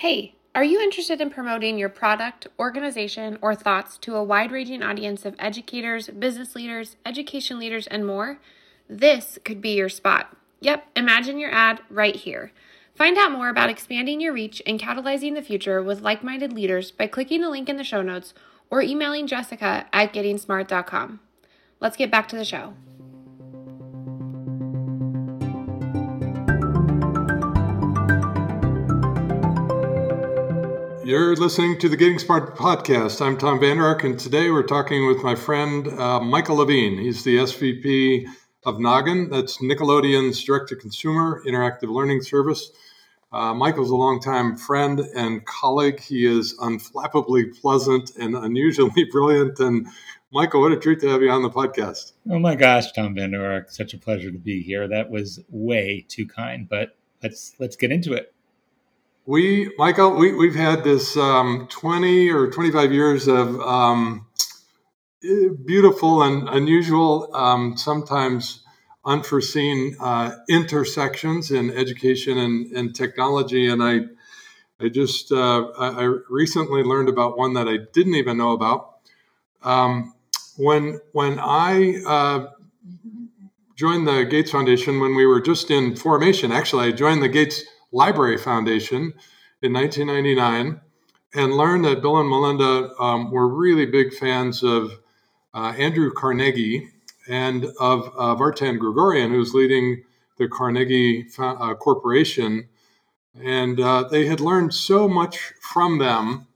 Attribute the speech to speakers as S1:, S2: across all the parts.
S1: Hey, are you interested in promoting your product, organization, or thoughts to a wide ranging audience of educators, business leaders, education leaders, and more? This could be your spot. Yep, imagine your ad right here. Find out more about expanding your reach and catalyzing the future with like minded leaders by clicking the link in the show notes or emailing Jessica at gettingsmart.com. Let's get back to the show.
S2: You're listening to the Getting Smart podcast. I'm Tom Vander Ark, and today we're talking with my friend uh, Michael Levine. He's the SVP of Noggin, that's Nickelodeon's direct to consumer interactive learning service. Uh, Michael's a longtime friend and colleague. He is unflappably pleasant and unusually brilliant. And Michael, what a treat to have you on the podcast.
S3: Oh my gosh, Tom Vander Ark, such a pleasure to be here. That was way too kind, but let's let's get into it.
S2: We, Michael, we, we've had this um, 20 or 25 years of um, beautiful and unusual, um, sometimes unforeseen uh, intersections in education and, and, technology. And I, I just, uh, I recently learned about one that I didn't even know about. Um, when, when I uh, joined the Gates Foundation, when we were just in formation, actually, I joined the Gates Library Foundation in 1999 and learned that Bill and Melinda um, were really big fans of uh, Andrew Carnegie and of uh, Vartan Gregorian, who's leading the Carnegie uh, Corporation. And uh, they had learned so much from them.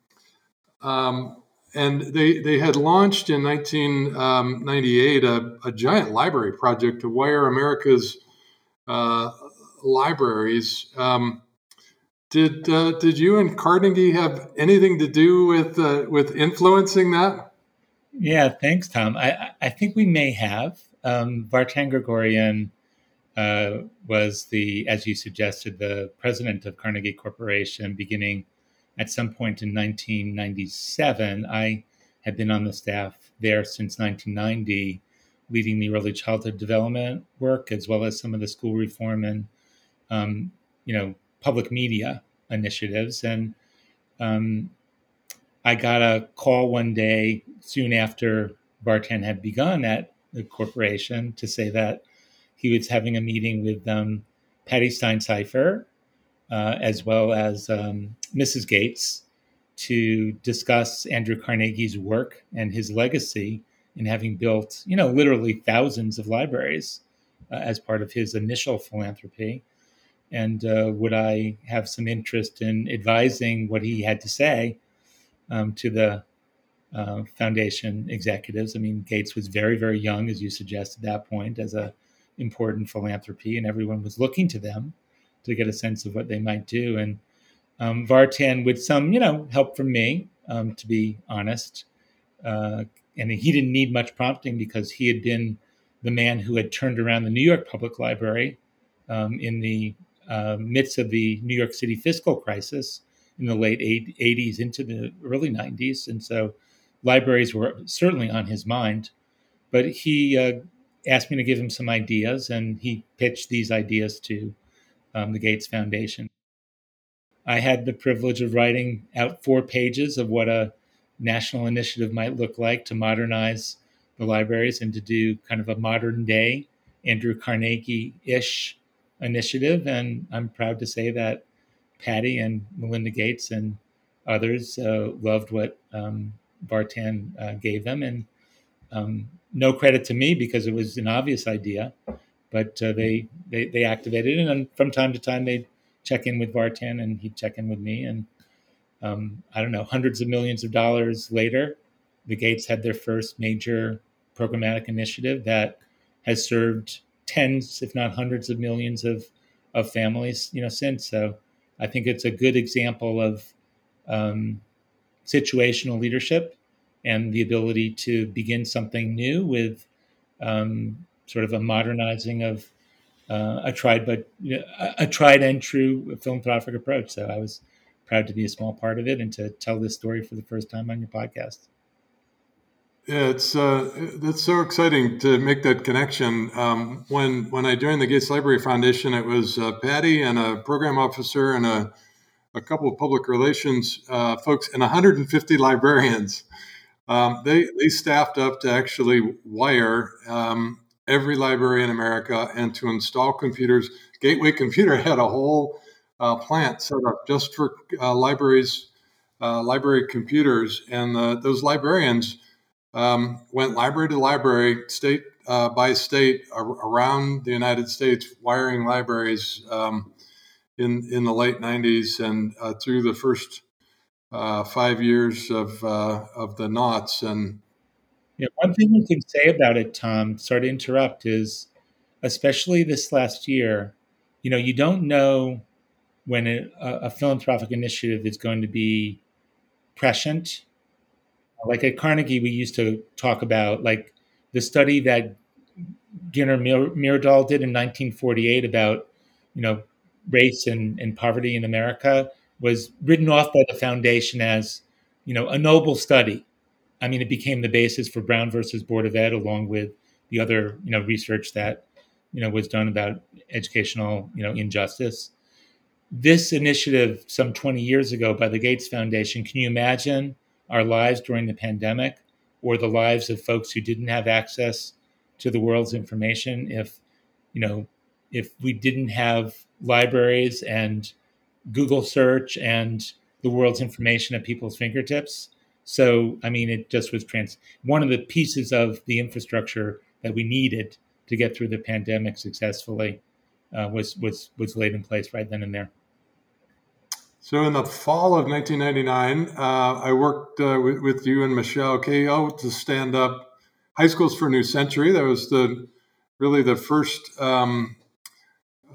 S2: Um, and they, they had launched in 1998 um, a, a, giant library project to wire America's uh, libraries. Um, did uh, did you and Carnegie have anything to do with uh, with influencing that?
S3: Yeah, thanks, Tom. I I think we may have. Um, Vartan Gregorian uh, was the, as you suggested, the president of Carnegie Corporation beginning at some point in 1997. I had been on the staff there since 1990, leading the early childhood development work as well as some of the school reform and um, you know public media initiatives. And um, I got a call one day soon after Vartan had begun at the corporation to say that he was having a meeting with um, Patty Stonesifer uh, as well as um, Mrs. Gates to discuss Andrew Carnegie's work and his legacy in having built, you know, literally thousands of libraries uh, as part of his initial philanthropy and uh, would I have some interest in advising what he had to say um, to the uh, foundation executives? I mean, Gates was very, very young, as you suggest at that point, as a important philanthropy, and everyone was looking to them to get a sense of what they might do. And um, Vartan, with some, you know, help from me, um, to be honest, uh, and he didn't need much prompting because he had been the man who had turned around the New York Public Library um, in the uh, midst of the New York City fiscal crisis in the late 80s into the early 90s. And so libraries were certainly on his mind. But he uh, asked me to give him some ideas, and he pitched these ideas to um, the Gates Foundation. I had the privilege of writing out four pages of what a national initiative might look like to modernize the libraries and to do kind of a modern day Andrew Carnegie ish initiative. And I'm proud to say that Patty and Melinda Gates and others uh, loved what um, Vartan uh, gave them. And um, no credit to me because it was an obvious idea, but uh, they, they, they activated it. And from time to time, they'd check in with Vartan and he'd check in with me. And um, I don't know, hundreds of millions of dollars later, the Gates had their first major programmatic initiative that has served tens, if not hundreds of millions of of families, you know, since. So I think it's a good example of um, situational leadership and the ability to begin something new with um, sort of a modernizing of uh, a tried but you know, a tried and true philanthropic approach. So I was proud to be a small part of it and to tell this story for the first time on your podcast.
S2: Yeah, it's uh, that's so exciting to make that connection. Um, when when I joined the Gates Library Foundation, it was uh, Patty and a program officer and a a couple of public relations uh, folks, and 150 librarians. Um, they they staffed up to actually wire um, every library in America and to install computers. Gateway Computer had a whole uh, plant set up just for uh, libraries, uh, library computers, and those librarians um, went library to library, state uh, by state around the United States, wiring libraries um, in in the late '90s and uh, through the first uh, five years of uh, of the knots. And
S3: yeah, one thing we can say about it, Tom, sorry to interrupt, is especially this last year, you know, you don't know when a, a philanthropic initiative is going to be prescient. Like at Carnegie, we used to talk about like the study that Gunnar Myrdal did in 1948 about, you know, race and, and poverty in America was written off by the foundation as, you know, a noble study. I mean, it became the basis for Brown versus Board of Ed, along with the other, you know, research that, you know, was done about educational, you know, injustice. This initiative, some 20 years ago, by the Gates Foundation, can you imagine our lives during the pandemic, or the lives of folks who didn't have access to the world's information if you know if we didn't have libraries and google search and the world's information at people's fingertips. So i mean it just was trans one of the pieces of the infrastructure that we needed to get through the pandemic successfully uh, was was was laid in place right then and there
S2: so in the fall of 1999 uh, i worked uh, with, with, you and michelle ko to stand up High Schools for a New Century. That was the really the first um,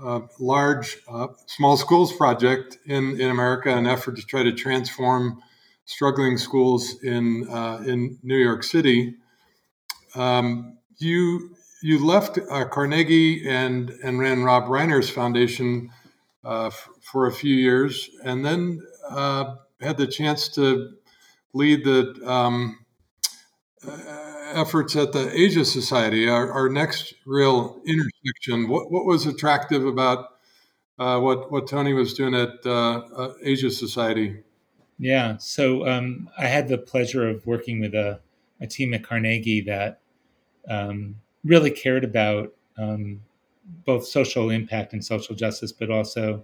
S2: uh, large uh, small schools project in, in America, an effort to try to transform struggling schools in uh, in New York City. Um, you you left uh, Carnegie and and ran Rob Reiner's foundation uh, for a few years, and then uh, had the chance to lead the um, efforts at the Asia Society, our, our next real intersection. What, what was attractive about uh, what what Tony was doing at uh, uh, Asia Society?
S3: Yeah, so um, I had the pleasure of working with a, a team at Carnegie that um, really cared about um, both social impact and social justice, but also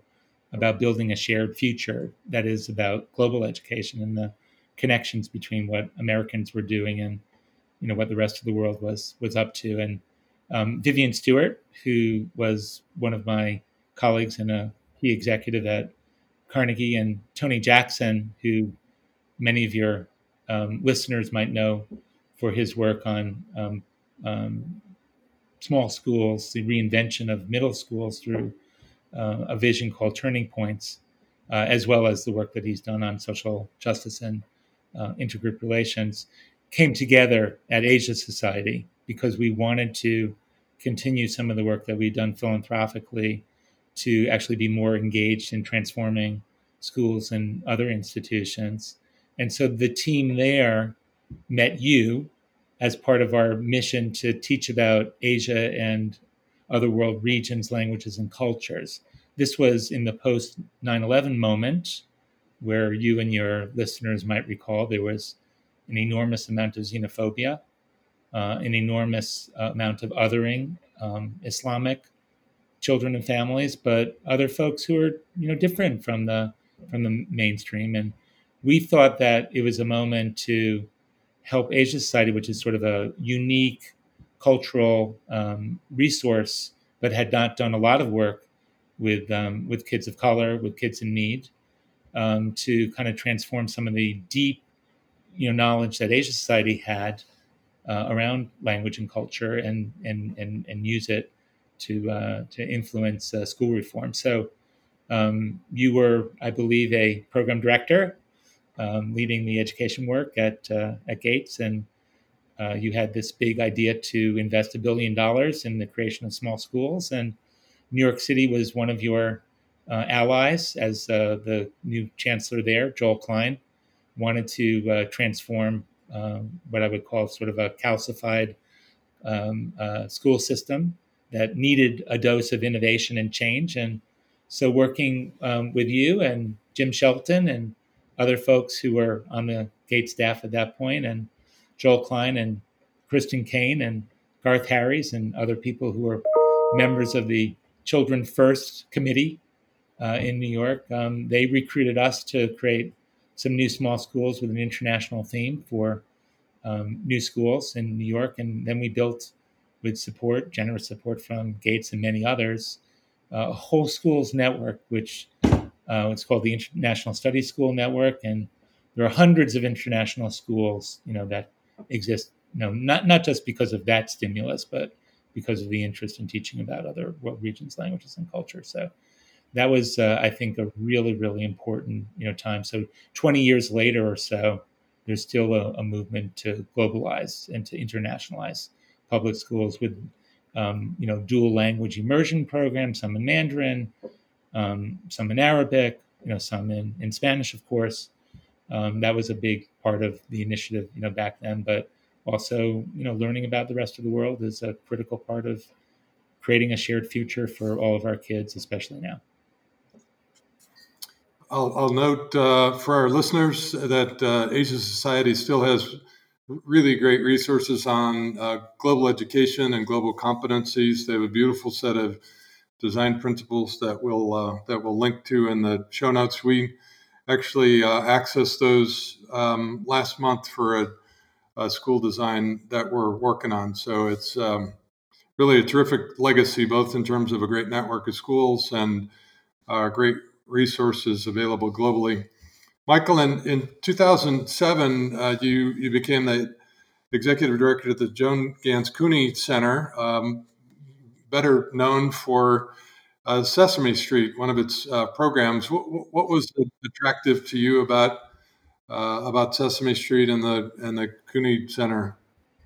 S3: about building a shared future that is about global education and the connections between what Americans were doing and you know what the rest of the world was was up to. And um, Vivian Stewart, who was one of my colleagues and a key executive at Carnegie, and Tony Jackson, who many of your um, listeners might know for his work on um, um small schools, the reinvention of middle schools through uh, a vision called Turning Points, uh, as well as the work that he's done on social justice and uh, intergroup relations came together at Asia Society because we wanted to continue some of the work that we've done philanthropically to actually be more engaged in transforming schools and other institutions. And so the team there met you as part of our mission to teach about Asia and other world regions, languages, and cultures. This was in the post 9 11 moment where you and your listeners might recall there was an enormous amount of xenophobia, uh, an enormous uh, amount of othering um, Islamic children and families, but other folks who are you know different from the from the mainstream. And we thought that it was a moment to help Asia Society, which is sort of a unique cultural um, resource, but had not done a lot of work with um, with kids of color, with kids in need, um, to kind of transform some of the deep you know knowledge that Asia Society had uh, around language and culture, and and and and use it to uh, to influence uh, school reform. So um, you were, I believe, a program director um, leading the education work at uh, at Gates, and uh, you had this big idea to invest a billion dollars in the creation of small schools, and New York City was one of your uh, allies as the new chancellor there, Joel Klein wanted to uh, transform um, what I would call sort of a calcified um, uh, school system that needed a dose of innovation and change. And so, working um, with you and Jim Shelton and other folks who were on the Gates staff at that point, and Joel Klein and Kristen Kane and Garth Harries and other people who were members of the Children First Committee uh, in New York. Um, they recruited us to create some new small schools with an international theme for um, new schools in New York, and then we built with support, generous support from Gates and many others, uh, a whole schools network, which uh, it's called the International Study School Network, and there are hundreds of international schools, you know, that exist. You know, not not just because of that stimulus, but because of the interest in teaching about other regions, languages, and culture. So that was, uh, I think, a really, really important, you know, time. So 20 years later or so, there's still a, a movement to globalize and to internationalize public schools with, um, you know, dual language immersion programs, some in Mandarin, um, some in Arabic, you know, some in, in Spanish, of course. Um, that was a big part of the initiative, you know, back then. But also, you know, learning about the rest of the world is a critical part of creating a shared future for all of our kids, especially now.
S2: I'll, I'll note uh, for our listeners that uh, Asia Society still has really great resources on uh, global education and global competencies. They have a beautiful set of design principles that we'll uh, that we'll link to in the show notes. We actually uh, accessed those um, last month for a, a, school design that we're working on. So it's um, really a terrific legacy, both in terms of a great network of schools and uh, great resources available globally. Michael, in, in 2007, uh, you, you became the executive director at the Joan Ganz Cooney Center, um, better known for uh, Sesame Street, one of its uh, programs. What, what, was attractive to you about uh, about Sesame Street and the and the Cooney Center?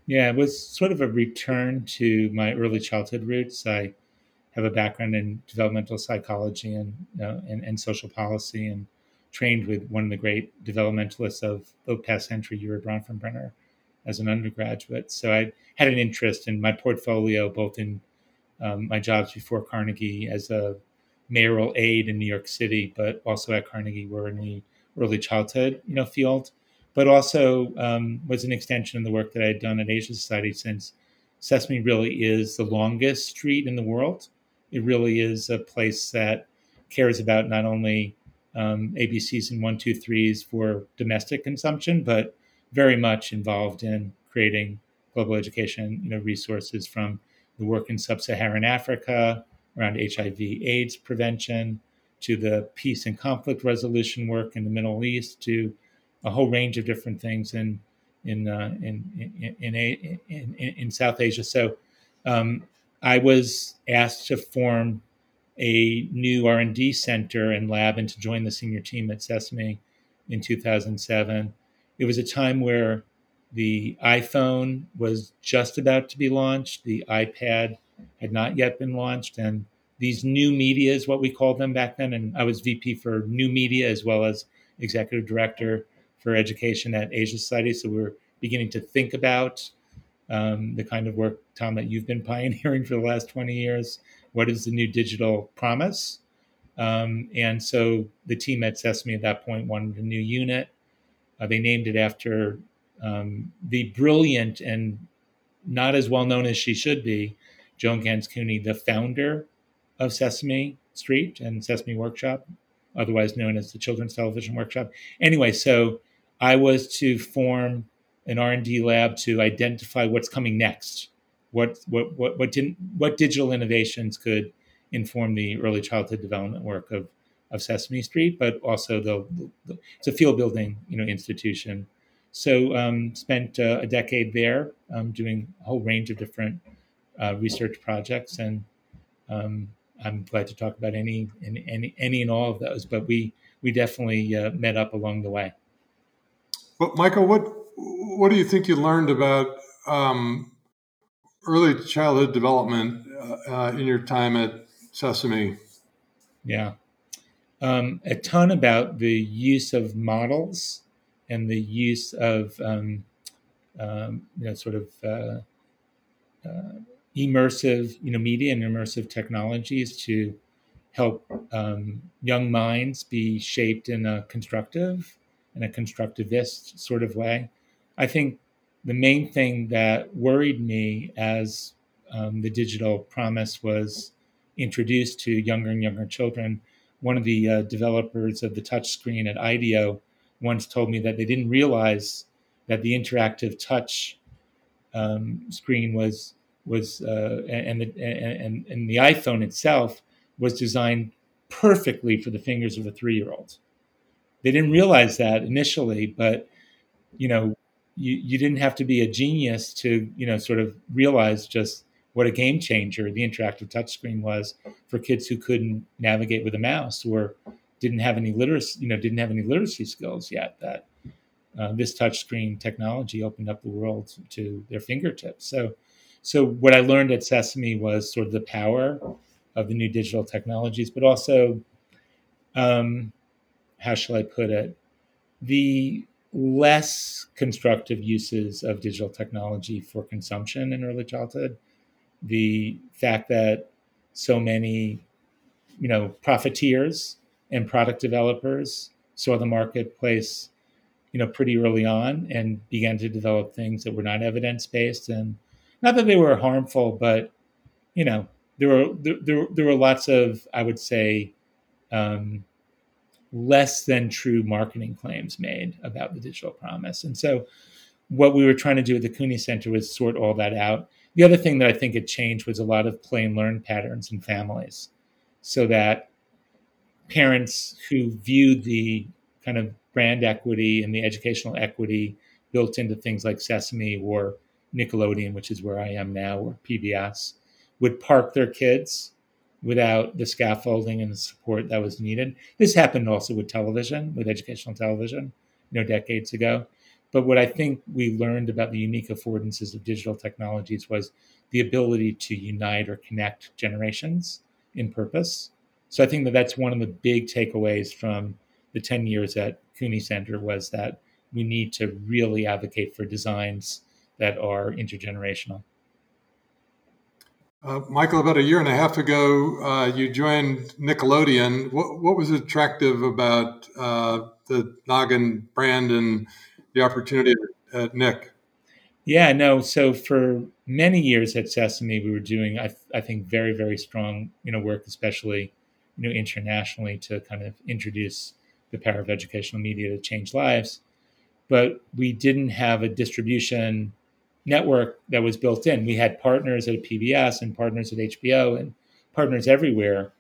S3: Yeah, it was sort of a return to my early childhood roots. I have a background in developmental psychology and, and, and social policy, and trained with one of the great developmentalists of the past century, Urie Bronfenbrenner, as an undergraduate. So I had an interest in my portfolio, both in um, my jobs before Carnegie as a mayoral aide in New York City, but also at Carnegie, were in the early childhood, you know, field, but also um, was an extension of the work that I had done at Asia Society since Sesame really is the longest street in the world. It really is a place that cares about not only um, ABCs and one, two, threes for domestic consumption, but very much involved in creating global education, you know, resources from the work in sub-Saharan Africa around HIV/AIDS prevention to the peace and conflict resolution work in the Middle East to a whole range of different things in in uh, in, in, in, in, in South Asia. So um, I was asked to form a new R&D center and lab and to join the senior team at Sesame in 2007. It was a time where the iPhone was just about to be launched, the iPad had not yet been launched, and these new media is what we called them back then. And I was VP for new media as well as executive director for education at Asia Society. So we were beginning to think about um, the kind of work, Tom, that you've been pioneering for the last 20 years. What is the new digital promise? Um, and so the team at Sesame at that point wanted a new unit. Uh, they named it after um, the brilliant and not as well known as she should be, Joan Ganz Cooney, the founder of Sesame Street and Sesame Workshop, otherwise known as the Children's Television Workshop. Anyway, so I was to form an R&D lab to identify what's coming next. What what what what, didn't, what digital innovations could inform the early childhood development work of of Sesame Street, but also the, the it's a field building you know institution. So um, spent uh, a decade there um, doing a whole range of different uh, research projects, and um, I'm glad to talk about any, any any and all of those. But we we definitely uh, met up along the way.
S2: Well, Michael, what what do you think you learned about um, early childhood development uh, in your time at Sesame?
S3: Yeah, um, a ton about the use of models and the use of um, um you know sort of uh, uh, immersive you know media and immersive technologies to help um, young minds be shaped in a constructive in a constructivist sort of way. I think the main thing that worried me as um, the digital promise was introduced to younger and younger children, one of the uh, developers of the touchscreen at IDEO once told me that they didn't realize that the interactive touch um, screen was was uh, and the and, and the iPhone itself was designed perfectly for the fingers of a three year old. They didn't realize that initially, but you know, you, you didn't have to be a genius to you know sort of realize just what a game changer the interactive touchscreen was for kids who couldn't navigate with a mouse or didn't have any literacy, you know, didn't have any literacy skills yet. That uh, this touchscreen technology opened up the world to their fingertips. So, so what I learned at Sesame was sort of the power of the new digital technologies, but also, um, how shall I put it, the less constructive uses of digital technology for consumption in early childhood the fact that so many, you know, profiteers and product developers saw the marketplace, you know, pretty early on and began to develop things that were not evidence based and not that they were harmful, but you know, there were there, there, were lots of I would say um, less than true marketing claims made about the digital promise, and so what we were trying to do at the Cooney Center was sort all that out. The other thing that I think had changed was a lot of play and learn patterns in families, so that parents who viewed the kind of brand equity and the educational equity built into things like Sesame or Nickelodeon, which is where I am now, or PBS, would park their kids without the scaffolding and the support that was needed. This happened also with television, with educational television, you know, decades ago. But what I think we learned about the unique affordances of digital technologies was the ability to unite or connect generations in purpose. So I think that that's one of the big takeaways from the 10 years at Cooney Center was that we need to really advocate for designs that are intergenerational.
S2: Uh, Michael, about a year and a half ago, uh, you joined Nickelodeon. What, what was attractive about uh, the Noggin brand and the opportunity at Nick?
S3: Yeah, no. So for many years at Sesame, we were doing, I, I think, very, very strong, you know, work, especially, you know, internationally to kind of introduce the power of educational media to change lives. But we didn't have a distribution network that was built in. We had partners at PBS and partners at HBO and partners everywhere,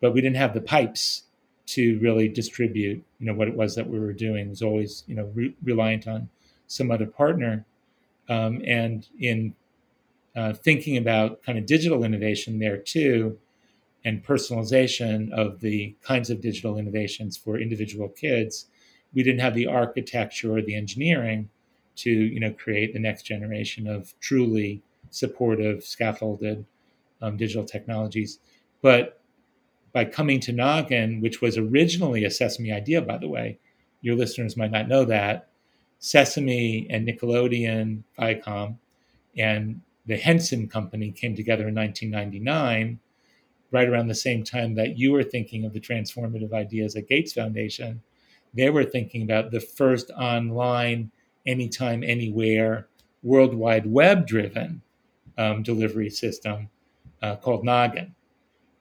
S3: but we didn't have the pipes to really distribute, you know, what it was that we were doing. It was always, you know, re- reliant on some other partner. Um, and in uh, thinking about kind of digital innovation there too, and personalization of the kinds of digital innovations for individual kids, we didn't have the architecture or the engineering to, you know, create the next generation of truly supportive, scaffolded um, digital technologies. But by coming to Noggin, which was originally a Sesame idea, by the way. Your listeners might not know that. Sesame and Nickelodeon, Viacom, and the Henson Company came together in 1999, right around the same time that you were thinking of the transformative ideas at Gates Foundation. They were thinking about the first online, anytime, anywhere, worldwide Web driven um, delivery system uh, called Noggin.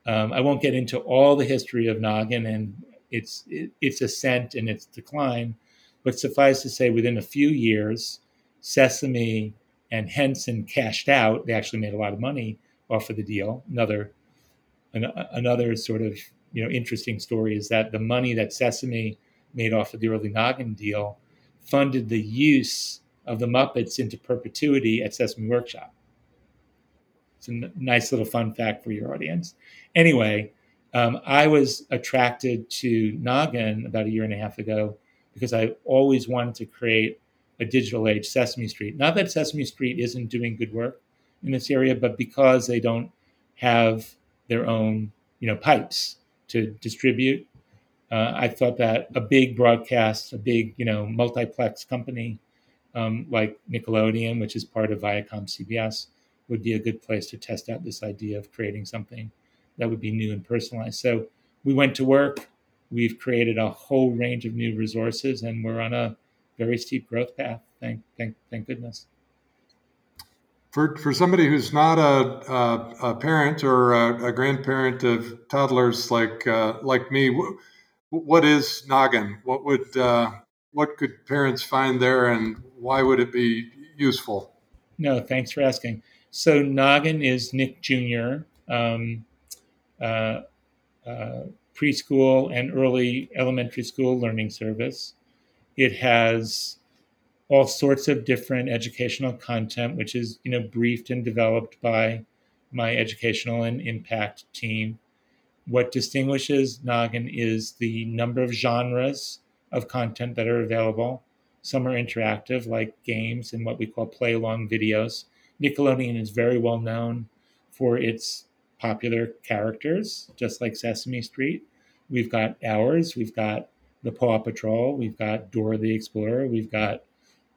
S3: Um, I won't get into all the history of Noggin and its its ascent and its decline, but suffice to say, within a few years, Sesame and Henson cashed out. They actually made a lot of money off of the deal. Another an, another sort of you know interesting story is that the money that Sesame made off of the early Noggin deal funded the use of the Muppets into perpetuity at Sesame Workshop. It's a n- nice little fun fact for your audience. Anyway, um, I was attracted to Noggin about a year and a half ago because I always wanted to create a digital age Sesame Street. Not that Sesame Street isn't doing good work in this area, but because they don't have their own, you know, pipes to distribute. Uh, I thought that a big broadcast, a big, you know, multiplex company um, like Nickelodeon, which is part of Viacom CBS, would be a good place to test out this idea of creating something that would be new and personalized. So we went to work. We've created a whole range of new resources, and we're on a very steep growth path. Thank, thank, thank goodness.
S2: For, for somebody who's not a, a, a parent or a, a, grandparent of toddlers like uh, like me, what, what is Noggin? What would uh, what could parents find there, and why would it be useful?
S3: No, thanks for asking. So Noggin is Nick Jr. Um, uh, uh, preschool and early elementary school learning service. It has all sorts of different educational content, which is you know briefed and developed by my educational and impact team. What distinguishes Noggin is the number of genres of content that are available. Some are interactive, like games and what we call play along videos. Nickelodeon is very well known for its popular characters, just like Sesame Street. We've got ours, we've got the Paw Patrol, we've got Dora the Explorer, we've got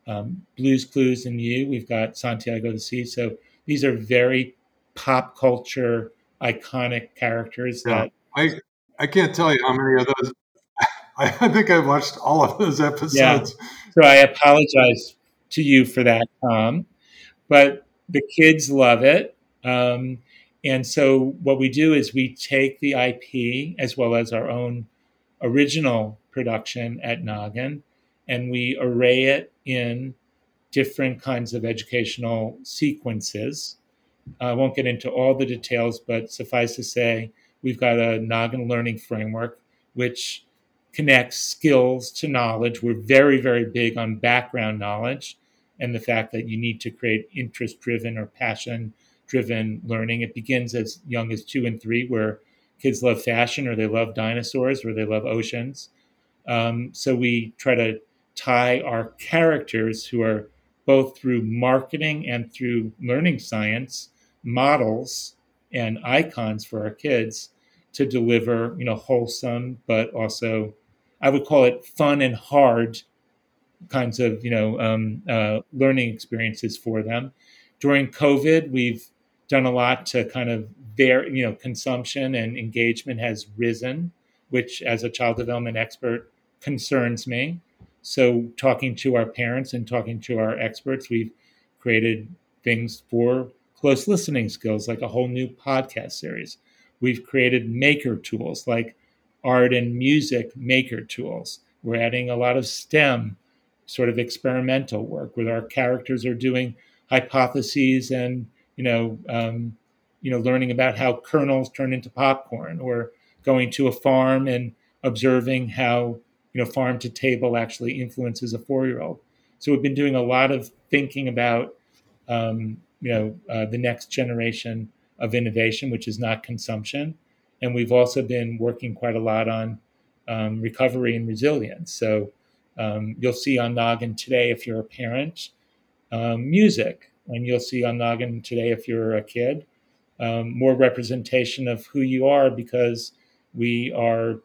S3: um, Blues Clues and You, we've got Santiago the Sea. So these are very pop culture iconic characters yeah. that
S2: I I can't tell you how many of those I think I've watched all of those episodes. Yeah.
S3: So I apologize to you for that, Tom. But the kids love it. Um, and so what we do is we take the IP as well as our own original production at Noggin and we array it in different kinds of educational sequences. I won't get into all the details, but suffice to say, we've got a Noggin learning framework which connects skills to knowledge. We're very, very big on background knowledge and the fact that you need to create interest driven or passion driven learning. It begins as young as two and three, where kids love fashion or they love dinosaurs or they love oceans. Um, so we try to tie our characters who are both through marketing and through learning science models and icons for our kids to deliver you know wholesome but also i would call it fun and hard kinds of you know um, uh, learning experiences for them. During covid we've done a lot to kind of their you know consumption and engagement has risen which as a child development expert concerns me so, talking to our parents and talking to our experts, we've created things for close listening skills, like a whole new podcast series. We've created maker tools like art and music maker tools. We're adding a lot of STEM sort of experimental work where our characters are doing hypotheses and you know um, you know learning about how kernels turn into popcorn or going to a farm and observing how you know, farm to table actually influences a four year old. So we've been doing a lot of thinking about, um, you know, uh, the next generation of innovation, which is not consumption. And we've also been working quite a lot on um, recovery and resilience. So um, you'll see on Noggin today, if you're a parent, um, music. And you'll see on Noggin today, if you're a kid, um, more representation of who you are because we are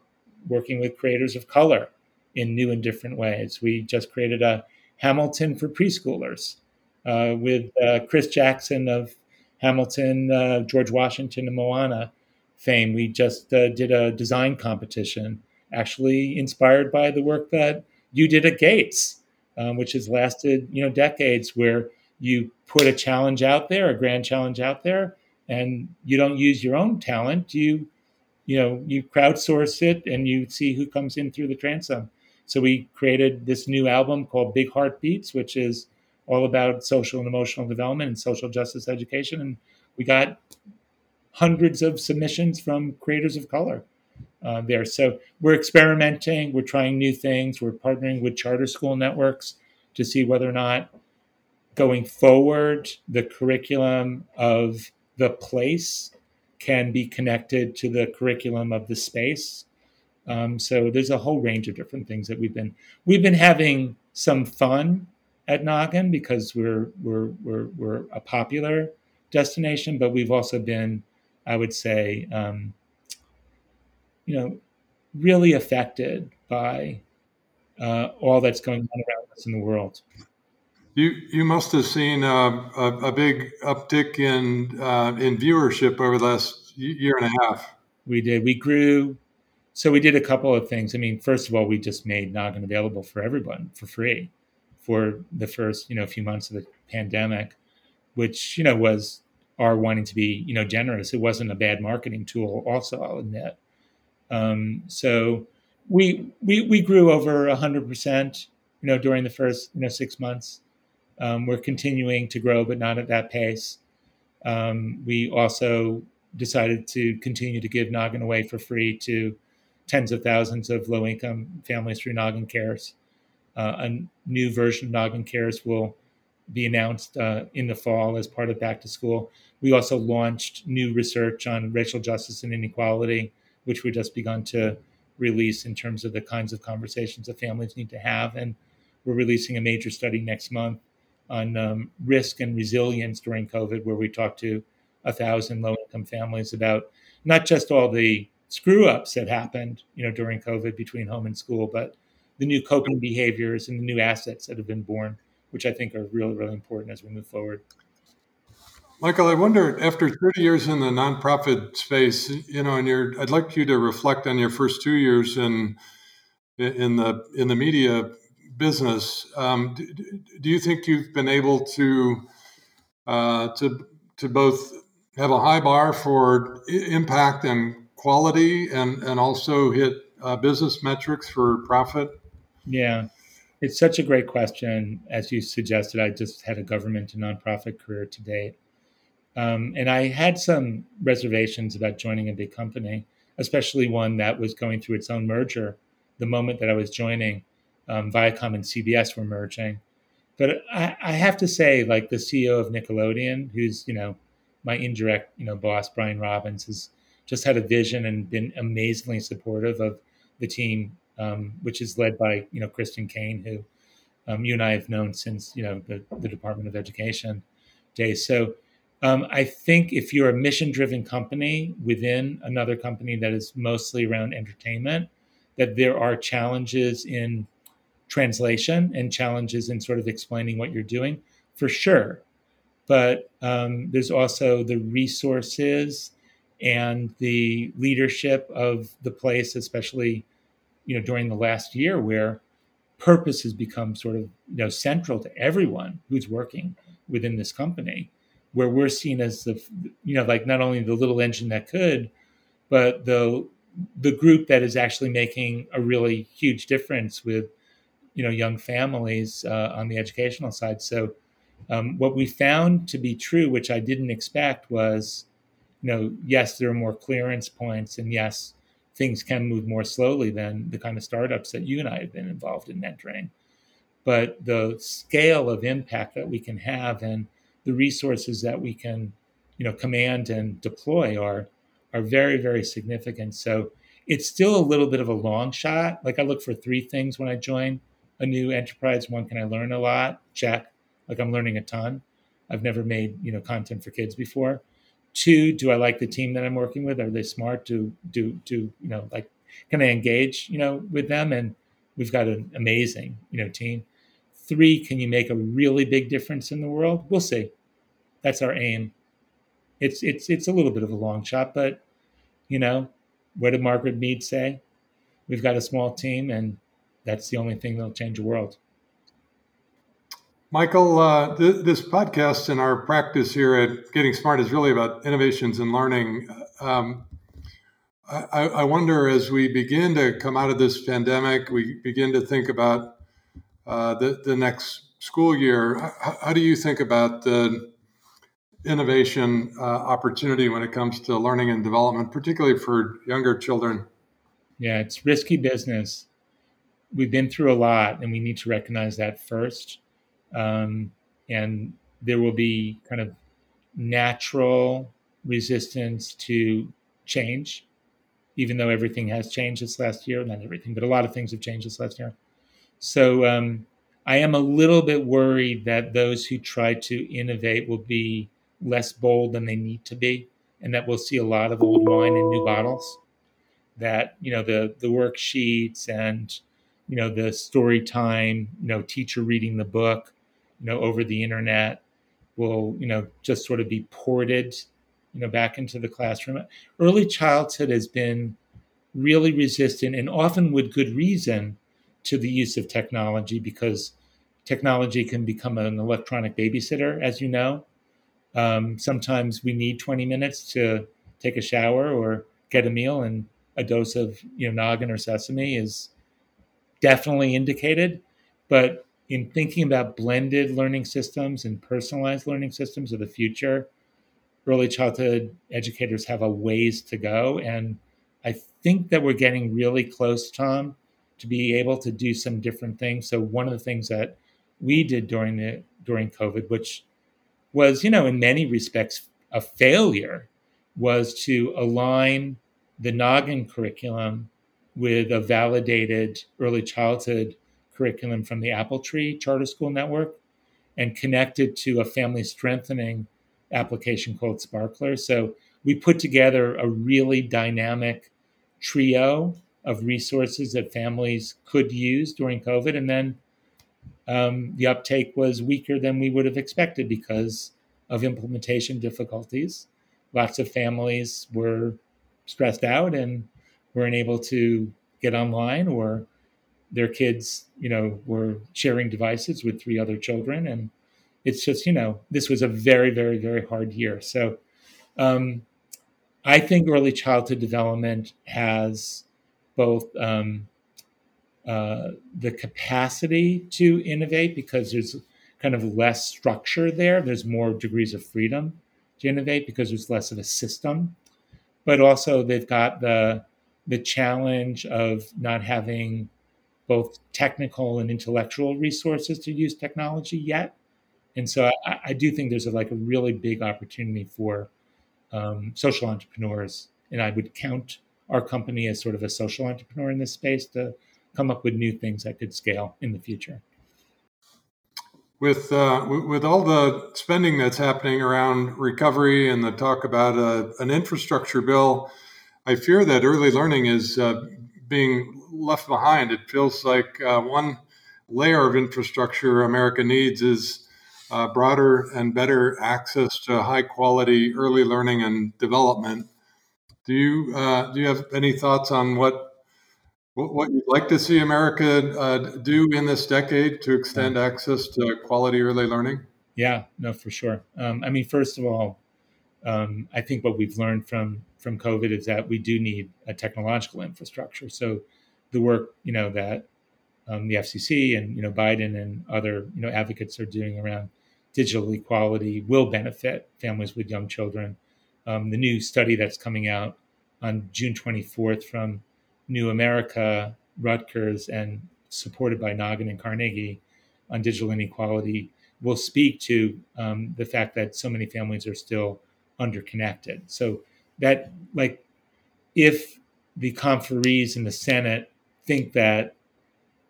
S3: working with creators of color in new and different ways. We just created a Hamilton for preschoolers uh, with uh, Chris Jackson of Hamilton, uh, George Washington, and Moana fame. We just uh, did a design competition, actually inspired by the work that you did at Gates, um, which has lasted you know decades, where you put a challenge out there, a grand challenge out there, and you don't use your own talent. You you know you crowdsource it and you see who comes in through the transom so we created this new album called Big Heartbeats, which is all about social and emotional development and social justice education. And we got hundreds of submissions from creators of color uh, there. So we're experimenting, we're trying new things, we're partnering with charter school networks to see whether or not going forward the curriculum of the place can be connected to the curriculum of the space um, so there's a whole range of different things that we've been we've been having some fun at Noggin because we're we're we're we're a popular destination, but we've also been, I would say, um, you know, really affected by uh, all that's going on around us in the world.
S2: You you must have seen uh, a, a, big uptick in uh, in viewership over the last year and a half.
S3: We did. We grew so we did a couple of things. I mean, first of all, we just made Noggin available for everyone for free for the first you know few months of the pandemic, which you know was our wanting to be you know generous. It wasn't a bad marketing tool. Also, I'll admit. Um, so we we we grew over hundred percent. You know, during the first you know six months, um, we're continuing to grow, but not at that pace. Um, we also decided to continue to give Noggin away for free to tens of thousands of low income families through Noggin Cares. Uh, a new version of Noggin Cares will be announced uh, in the fall as part of Back to School. We also launched new research on racial justice and inequality, which we just begun to release in terms of the kinds of conversations that families need to have. And we're releasing a major study next month on um, risk and resilience during COVID, where we talk to a thousand low income families about not just all the screw ups that happened, you know, during COVID between home and school, but the new coping behaviors and the new assets that have been born, which I think are really, really important as we move forward.
S2: Michael, I wonder after 30 years in the nonprofit space, you know, and you're, I'd like you to reflect on your first two years in in the in the media business. Um, do, do, you think you've been able to uh, to to both have a high bar for impact and quality and, and also hit uh, business metrics for profit?
S3: Yeah, it's such a great question. As you suggested, I just had a government and nonprofit career to date. Um, and I had some reservations about joining a big company, especially one that was going through its own merger. The moment that I was joining, um, Viacom and CBS were merging. But I, I, have to say, like the CEO of Nickelodeon, who's you know my indirect you know boss, Brian Robbins, is just had a vision and been amazingly supportive of the team, um, which is led by you know Kristen Kane, who um, you and I have known since you know the, the Department of Education days. So um, I think if you're a mission-driven company within another company that is mostly around entertainment, that there are challenges in translation and challenges in sort of explaining what you're doing for sure. But um, there's also the resources and the leadership of the place, especially you know during the last year, where purpose has become sort of you know central to everyone who's working within this company, where we're seen as the you know like not only the little engine that could, but the the group that is actually making a really huge difference with you know young families uh, on the educational side. So um, what we found to be true, which I didn't expect, was you know, yes, there are more clearance points, and yes, things can move more slowly than the kind of startups that you and I have been involved in mentoring. But the scale of impact that we can have and the resources that we can, you know, command and deploy are are very, very significant. So it's still a little bit of a long shot. Like I look for three things when I join a new enterprise. One, can I learn a lot? Check. Like I'm learning a ton. I've never made, you know, content for kids before. Two, do I like the team that I'm working with? Are they smart? Do do do you know like can I engage you know with them? And we've got an amazing you know team. Three, can you make a really big difference in the world? We'll see. That's our aim. It's it's it's a little bit of a long shot, but you know, what did Margaret Mead say? We've got a small team, and that's the only thing that'll change the world.
S2: Michael, uh, th- this podcast and our practice here at Getting Smart is really about innovations and learning. Um, I, I, wonder as we begin to come out of this pandemic, we begin to think about uh, the, the next school year. How, how, do you think about the innovation uh, opportunity when it comes to learning and development, particularly for younger children?
S3: Yeah, it's risky business. We've been through a lot, and we need to recognize that first um, and there will be kind of natural resistance to change, even though everything has changed this last year. Not everything, but a lot of things have changed this last year. So um, I am a little bit worried that those who try to innovate will be less bold than they need to be, and that we'll see a lot of old wine in new bottles. That you know the the worksheets and you know the story time, you know teacher reading the book you know, over the internet will, you know, just sort of be ported, you know, back into the classroom. Early childhood has been really resistant and often with good reason to the use of technology because technology can become an electronic babysitter, as you know. Um, sometimes we need 20 minutes to take a shower or get a meal, and a dose of you know noggin or sesame is definitely indicated. But in thinking about blended learning systems and personalized learning systems of the future, early childhood educators have a ways to go. And I think that we're getting really close, Tom, to be able to do some different things. So one of the things that we did during the during COVID, which was, you know, in many respects a failure, was to align the Noggin curriculum with a validated early childhood curriculum from the AppleTree Charter School Network and connected to a family strengthening application called Sparkler. So we put together a really dynamic trio of resources that families could use during COVID. And then um, the uptake was weaker than we would have expected because of implementation difficulties. Lots of families were stressed out and weren't able to get online or their kids, you know, were sharing devices with three other children. And it's just, you know, this was a very, very, very hard year. So um, I think early childhood development has both um, uh, the capacity to innovate because there's kind of less structure there. There's more degrees of freedom to innovate because there's less of a system. But also, they've got the the challenge of not having both technical and intellectual resources to use technology yet. And so I, I do think there's a, like a really big opportunity for um, social entrepreneurs. And I would count our company as sort of a social entrepreneur in this space to come up with new things that could scale in the future.
S2: With uh, with all the spending that's happening around recovery and the talk about a, uh, an infrastructure bill, I fear that early learning is uh, being left behind. It feels like uh, one layer of infrastructure America needs is uh, broader and better access to high quality early learning and development. Do you uh, do you have any thoughts on what what you'd like to see America uh, do in this decade to extend access to quality early learning?
S3: Yeah, no, for sure. Um, I mean, first of all, um, I think what we've learned from from COVID is that we do need a technological infrastructure. So the work, you know, that um, the FCC and you know Biden and other you know advocates are doing around digital equality will benefit families with young children. Um, the new study that's coming out on June 24th from New America, Rutgers, and supported by Noggin and Carnegie on digital inequality will speak to um, the fact that so many families are still underconnected. So that, like, if the conferees in the Senate think that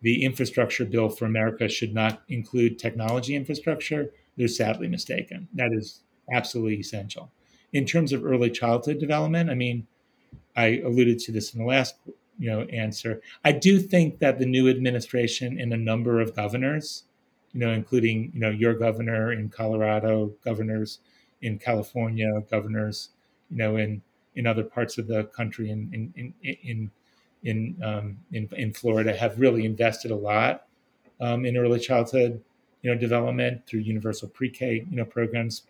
S3: the infrastructure bill for America should not include technology infrastructure, they're sadly mistaken. That is absolutely essential. In terms of early childhood development, I mean, I alluded to this in the last you know answer. I do think that the new administration and a number of governors, you know, including you know your governor in Colorado, governors in California, governors, you know, in in other parts of the country, in in in in in, um, in, in Florida, have really invested a lot um, in early childhood, you know, development through universal pre-K, you know, programs.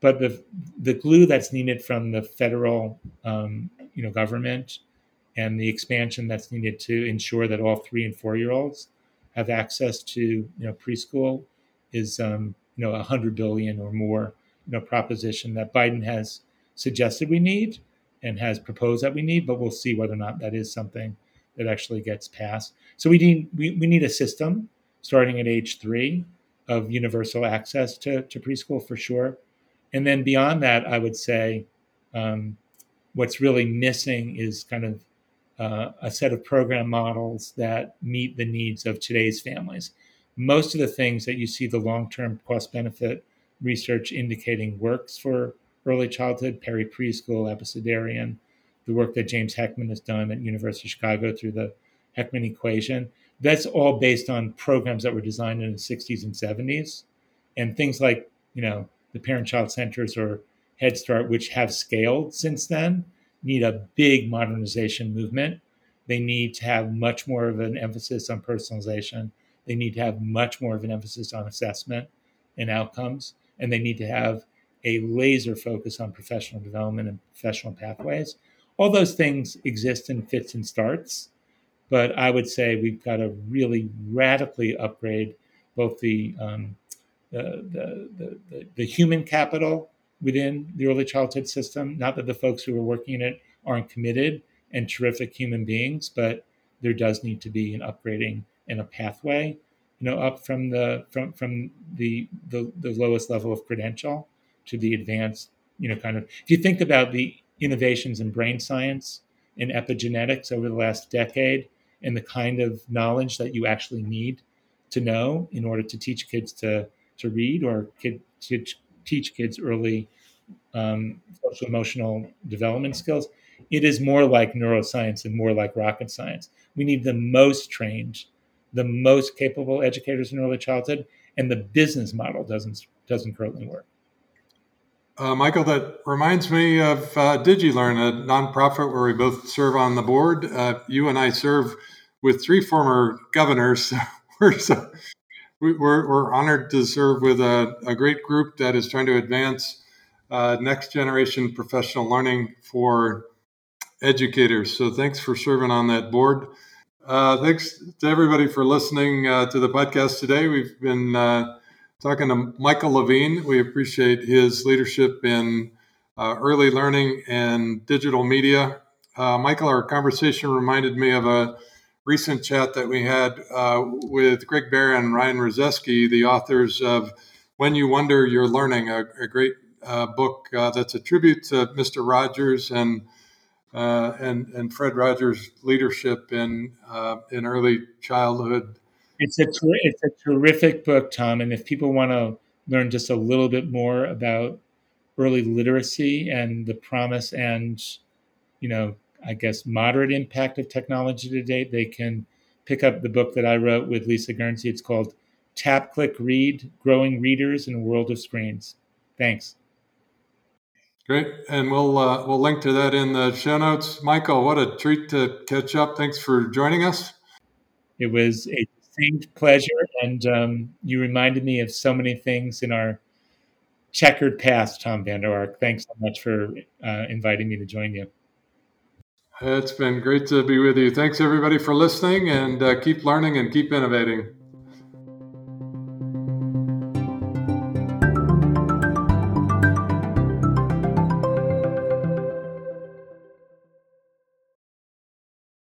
S3: But the the glue that's needed from the federal, um, you know, government and the expansion that's needed to ensure that all three and four year olds have access to you know preschool is um, you know a hundred billion or more you know proposition that Biden has suggested we need and has proposed that we need, but we'll see whether or not that is something that actually gets passed. So we need we, we need a system starting at age three of universal access to, to preschool for sure. And then beyond that, I would say um, what's really missing is kind of uh, a set of program models that meet the needs of today's families. Most of the things that you see the long term cost benefit research indicating works for early childhood, Perry Preschool, Abecedarian, the work that James Heckman has done at University of Chicago through the Heckman equation. That's all based on programs that were designed in the 60s and 70s. And things like, you know, the parent child centers or Head Start, which have scaled since then, need a big modernization movement. They need to have much more of an emphasis on personalization. They need to have much more of an emphasis on assessment and outcomes. And they need to have a laser focus on professional development and professional pathways. All those things exist in fits and starts, but I would say we've got to really radically upgrade both the um, the, the, the, the, human capital within the early childhood system. Not that the folks who are working in it aren't committed and terrific human beings, but there does need to be an upgrading and a pathway, you know, up from the from from the the, the lowest level of credential to the advanced, you know, kind of. If you think about the innovations in brain science and epigenetics over the last decade, and the kind of knowledge that you actually need to know in order to teach kids to to read or kid, to teach kids early um, social emotional development skills. It is more like neuroscience and more like rocket science. We need the most trained, the most capable educators in early childhood, and the business model doesn't doesn't currently work.
S2: Uh, Michael, that reminds me of uh, DigiLearn, a nonprofit where we both serve on the board. Uh, you and I serve with three former governors. we're, so, we're, we're honored to serve with a, a, great group that is trying to advance uh, next generation professional learning for educators. So thanks for serving on that board. Uh, thanks to everybody for listening uh, to the podcast today. We've been uh, talking to Michael Levine. We appreciate his leadership in uh, early learning and digital media. Uh, Michael, our conversation reminded me of a recent chat that we had uh, with Gregg Behr and Ryan Rydzewski, the authors of When You Wonder You're Learning, a, a great uh, book uh, that's a tribute to Mr. Rogers and uh, and and Fred Rogers' leadership in in early childhood.
S3: It's a it's a terrific book, Tom. And if people want to learn just a little bit more about early literacy and the promise and you know I guess moderate impact of technology today, they can pick up the book that I wrote with Lisa Guernsey. It's called Tap Click Read: Growing Readers in a World of Screens. Thanks.
S2: Great, and we'll uh, we'll link to that in the show notes. Michael, what a treat to catch up. Thanks for joining us.
S3: It was a distinct pleasure, and um, you reminded me of so many things in our checkered past, Tom Vander Ark. Thanks so much for uh, inviting me to join you.
S2: It's been great to be with you. Thanks everybody for listening, and uh, keep learning and keep innovating.